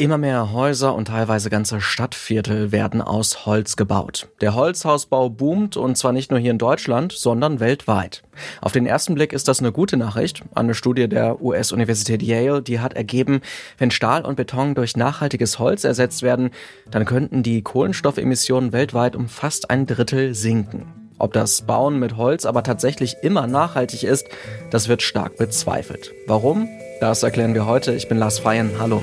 Immer mehr Häuser und teilweise ganze Stadtviertel werden aus Holz gebaut. Der Holzhausbau boomt und zwar nicht nur hier in Deutschland, sondern weltweit. Auf den ersten Blick ist das eine gute Nachricht. Eine Studie der US-Universität Yale, die hat ergeben, wenn Stahl und Beton durch nachhaltiges Holz ersetzt werden, dann könnten die Kohlenstoffemissionen weltweit um fast ein Drittel sinken. Ob das Bauen mit Holz aber tatsächlich immer nachhaltig ist, das wird stark bezweifelt. Warum? Das erklären wir heute. Ich bin Lars Feyen. Hallo.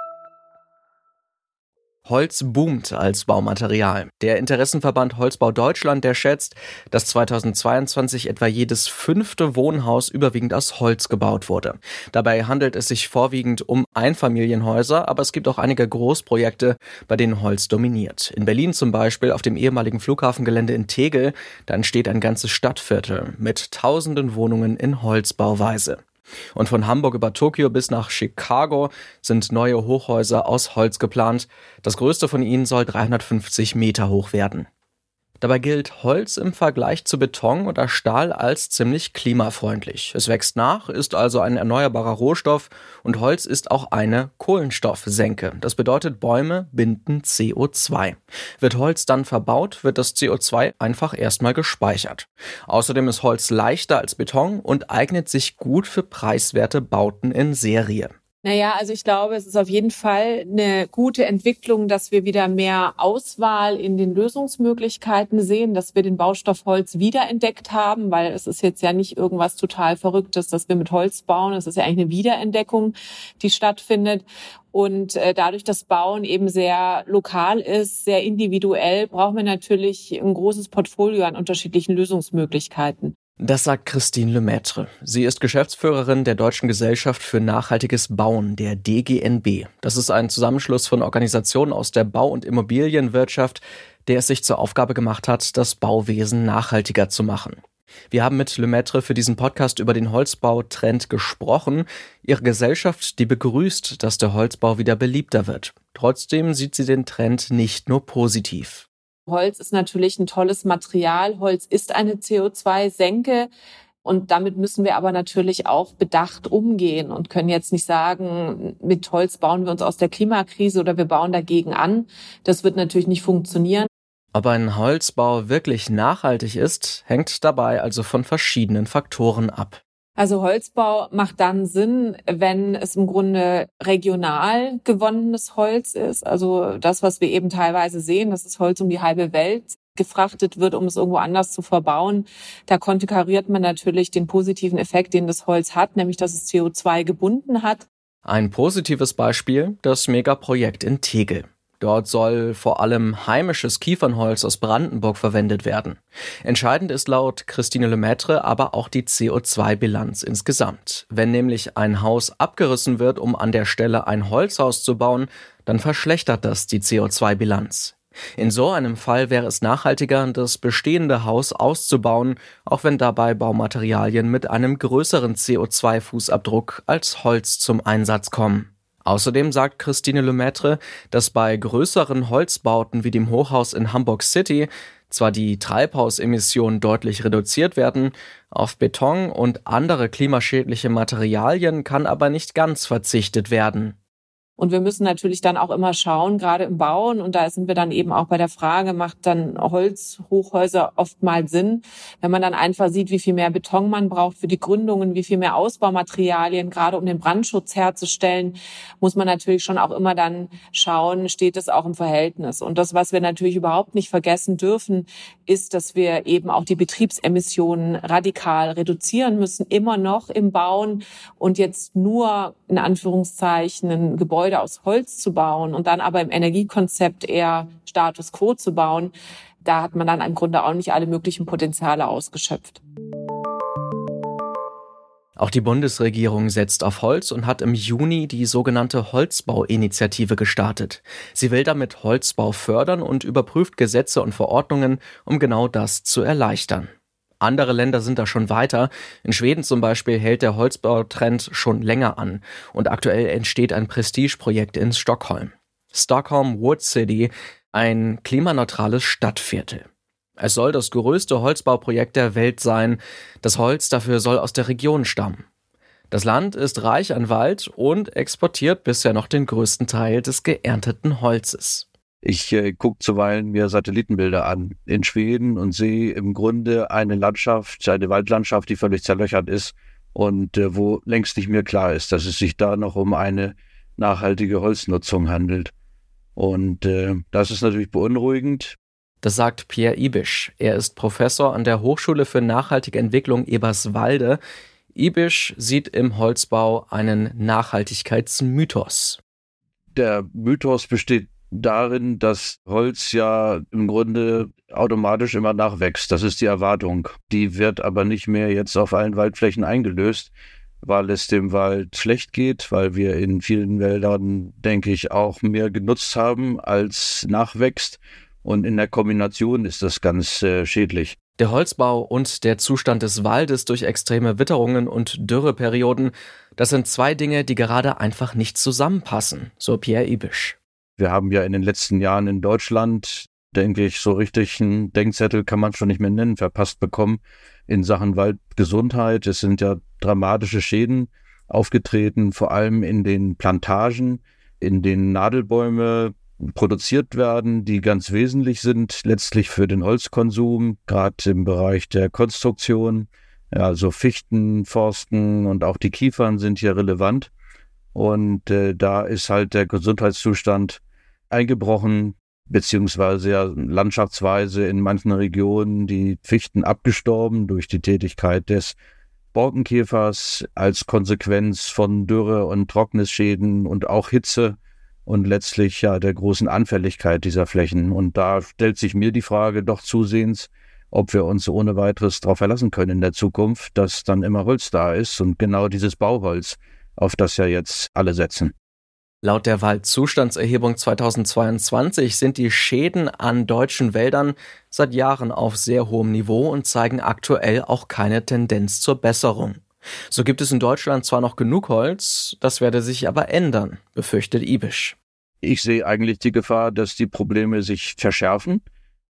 Holz boomt als Baumaterial. Der Interessenverband Holzbau Deutschland, der schätzt, dass 2022 etwa jedes fünfte Wohnhaus überwiegend aus Holz gebaut wurde. Dabei handelt es sich vorwiegend um Einfamilienhäuser, aber es gibt auch einige Großprojekte, bei denen Holz dominiert. In Berlin zum Beispiel auf dem ehemaligen Flughafengelände in Tegel, da entsteht ein ganzes Stadtviertel mit tausenden Wohnungen in Holzbauweise. Und von Hamburg über Tokio bis nach Chicago sind neue Hochhäuser aus Holz geplant. Das größte von ihnen soll 350 Meter hoch werden. Dabei gilt Holz im Vergleich zu Beton oder Stahl als ziemlich klimafreundlich. Es wächst nach, ist also ein erneuerbarer Rohstoff und Holz ist auch eine Kohlenstoffsenke. Das bedeutet, Bäume binden CO2. Wird Holz dann verbaut, wird das CO2 einfach erstmal gespeichert. Außerdem ist Holz leichter als Beton und eignet sich gut für preiswerte Bauten in Serie. Naja, also ich glaube, es ist auf jeden Fall eine gute Entwicklung, dass wir wieder mehr Auswahl in den Lösungsmöglichkeiten sehen, dass wir den Baustoff Holz wiederentdeckt haben, weil es ist jetzt ja nicht irgendwas total Verrücktes, dass wir mit Holz bauen. Es ist ja eigentlich eine Wiederentdeckung, die stattfindet. Und äh, dadurch, dass Bauen eben sehr lokal ist, sehr individuell, brauchen wir natürlich ein großes Portfolio an unterschiedlichen Lösungsmöglichkeiten. Das sagt Christine Lemaitre. Sie ist Geschäftsführerin der Deutschen Gesellschaft für nachhaltiges Bauen, der DGNB. Das ist ein Zusammenschluss von Organisationen aus der Bau- und Immobilienwirtschaft, der es sich zur Aufgabe gemacht hat, das Bauwesen nachhaltiger zu machen. Wir haben mit Lemaitre für diesen Podcast über den Holzbautrend gesprochen. Ihre Gesellschaft, die begrüßt, dass der Holzbau wieder beliebter wird. Trotzdem sieht sie den Trend nicht nur positiv. Holz ist natürlich ein tolles Material. Holz ist eine CO2-Senke. Und damit müssen wir aber natürlich auch bedacht umgehen und können jetzt nicht sagen, mit Holz bauen wir uns aus der Klimakrise oder wir bauen dagegen an. Das wird natürlich nicht funktionieren. Ob ein Holzbau wirklich nachhaltig ist, hängt dabei also von verschiedenen Faktoren ab. Also Holzbau macht dann Sinn, wenn es im Grunde regional gewonnenes Holz ist. Also das, was wir eben teilweise sehen, dass das Holz um die halbe Welt gefrachtet wird, um es irgendwo anders zu verbauen. Da konterkariert man natürlich den positiven Effekt, den das Holz hat, nämlich dass es CO2 gebunden hat. Ein positives Beispiel, das Megaprojekt in Tegel. Dort soll vor allem heimisches Kiefernholz aus Brandenburg verwendet werden. Entscheidend ist laut Christine Lemaitre aber auch die CO2-Bilanz insgesamt. Wenn nämlich ein Haus abgerissen wird, um an der Stelle ein Holzhaus zu bauen, dann verschlechtert das die CO2-Bilanz. In so einem Fall wäre es nachhaltiger, das bestehende Haus auszubauen, auch wenn dabei Baumaterialien mit einem größeren CO2-Fußabdruck als Holz zum Einsatz kommen. Außerdem sagt Christine Lemaitre, dass bei größeren Holzbauten wie dem Hochhaus in Hamburg City zwar die Treibhausemissionen deutlich reduziert werden, auf Beton und andere klimaschädliche Materialien kann aber nicht ganz verzichtet werden. Und wir müssen natürlich dann auch immer schauen, gerade im Bauen, und da sind wir dann eben auch bei der Frage, macht dann Holzhochhäuser oft mal Sinn, wenn man dann einfach sieht, wie viel mehr Beton man braucht für die Gründungen, wie viel mehr Ausbaumaterialien, gerade um den Brandschutz herzustellen, muss man natürlich schon auch immer dann schauen, steht es auch im Verhältnis. Und das, was wir natürlich überhaupt nicht vergessen dürfen, ist, dass wir eben auch die Betriebsemissionen radikal reduzieren müssen, immer noch im Bauen und jetzt nur in Anführungszeichen ein Gebäude Gebäude aus Holz zu bauen und dann aber im Energiekonzept eher Status quo zu bauen, da hat man dann im Grunde auch nicht alle möglichen Potenziale ausgeschöpft. Auch die Bundesregierung setzt auf Holz und hat im Juni die sogenannte Holzbauinitiative gestartet. Sie will damit Holzbau fördern und überprüft Gesetze und Verordnungen, um genau das zu erleichtern. Andere Länder sind da schon weiter. In Schweden zum Beispiel hält der Holzbautrend schon länger an und aktuell entsteht ein Prestigeprojekt in Stockholm. Stockholm Wood City, ein klimaneutrales Stadtviertel. Es soll das größte Holzbauprojekt der Welt sein. Das Holz dafür soll aus der Region stammen. Das Land ist reich an Wald und exportiert bisher noch den größten Teil des geernteten Holzes. Ich äh, gucke zuweilen mir Satellitenbilder an in Schweden und sehe im Grunde eine Landschaft, eine Waldlandschaft, die völlig zerlöchert ist und äh, wo längst nicht mehr klar ist, dass es sich da noch um eine nachhaltige Holznutzung handelt. Und äh, das ist natürlich beunruhigend. Das sagt Pierre Ibisch. Er ist Professor an der Hochschule für nachhaltige Entwicklung Eberswalde. Ibisch sieht im Holzbau einen Nachhaltigkeitsmythos. Der Mythos besteht darin, dass Holz ja im Grunde automatisch immer nachwächst. Das ist die Erwartung. Die wird aber nicht mehr jetzt auf allen Waldflächen eingelöst, weil es dem Wald schlecht geht, weil wir in vielen Wäldern, denke ich, auch mehr genutzt haben, als nachwächst. Und in der Kombination ist das ganz äh, schädlich. Der Holzbau und der Zustand des Waldes durch extreme Witterungen und Dürreperioden, das sind zwei Dinge, die gerade einfach nicht zusammenpassen, so Pierre Ibisch. Wir haben ja in den letzten Jahren in Deutschland, denke ich, so richtig einen Denkzettel kann man schon nicht mehr nennen, verpasst bekommen in Sachen Waldgesundheit. Es sind ja dramatische Schäden aufgetreten, vor allem in den Plantagen, in denen Nadelbäume produziert werden, die ganz wesentlich sind letztlich für den Holzkonsum, gerade im Bereich der Konstruktion. Also Fichten, Forsten und auch die Kiefern sind hier relevant. Und äh, da ist halt der Gesundheitszustand eingebrochen, beziehungsweise ja landschaftsweise in manchen Regionen die Fichten abgestorben durch die Tätigkeit des Borkenkäfers als Konsequenz von Dürre und Trocknisschäden und auch Hitze und letztlich ja der großen Anfälligkeit dieser Flächen. Und da stellt sich mir die Frage doch zusehends, ob wir uns ohne weiteres darauf verlassen können in der Zukunft, dass dann immer Holz da ist und genau dieses Bauholz, auf das ja jetzt alle setzen. Laut der Waldzustandserhebung 2022 sind die Schäden an deutschen Wäldern seit Jahren auf sehr hohem Niveau und zeigen aktuell auch keine Tendenz zur Besserung. So gibt es in Deutschland zwar noch genug Holz, das werde sich aber ändern, befürchtet Ibisch. Ich sehe eigentlich die Gefahr, dass die Probleme sich verschärfen,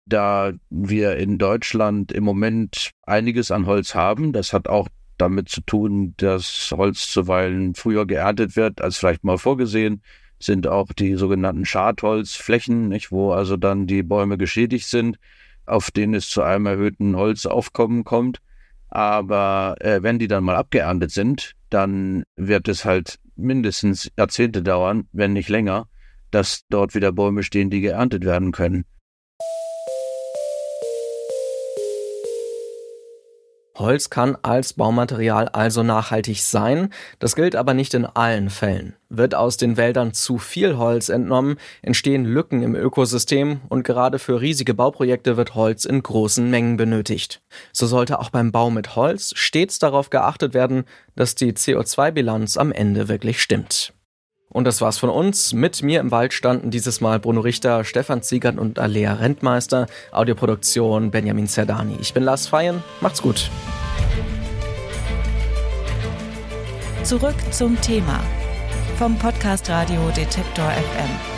da wir in Deutschland im Moment einiges an Holz haben. Das hat auch damit zu tun, dass Holz zuweilen früher geerntet wird als vielleicht mal vorgesehen, sind auch die sogenannten Schadholzflächen, nicht, wo also dann die Bäume geschädigt sind, auf denen es zu einem erhöhten Holzaufkommen kommt. Aber äh, wenn die dann mal abgeerntet sind, dann wird es halt mindestens Jahrzehnte dauern, wenn nicht länger, dass dort wieder Bäume stehen, die geerntet werden können. Holz kann als Baumaterial also nachhaltig sein, das gilt aber nicht in allen Fällen. Wird aus den Wäldern zu viel Holz entnommen, entstehen Lücken im Ökosystem und gerade für riesige Bauprojekte wird Holz in großen Mengen benötigt. So sollte auch beim Bau mit Holz stets darauf geachtet werden, dass die CO2-Bilanz am Ende wirklich stimmt. Und das war's von uns. Mit mir im Wald standen dieses Mal Bruno Richter, Stefan Ziegert und Alea Rentmeister. Audioproduktion Benjamin Zerdani. Ich bin Lars Feyen. Macht's gut. Zurück zum Thema vom Podcast Radio Detektor FM.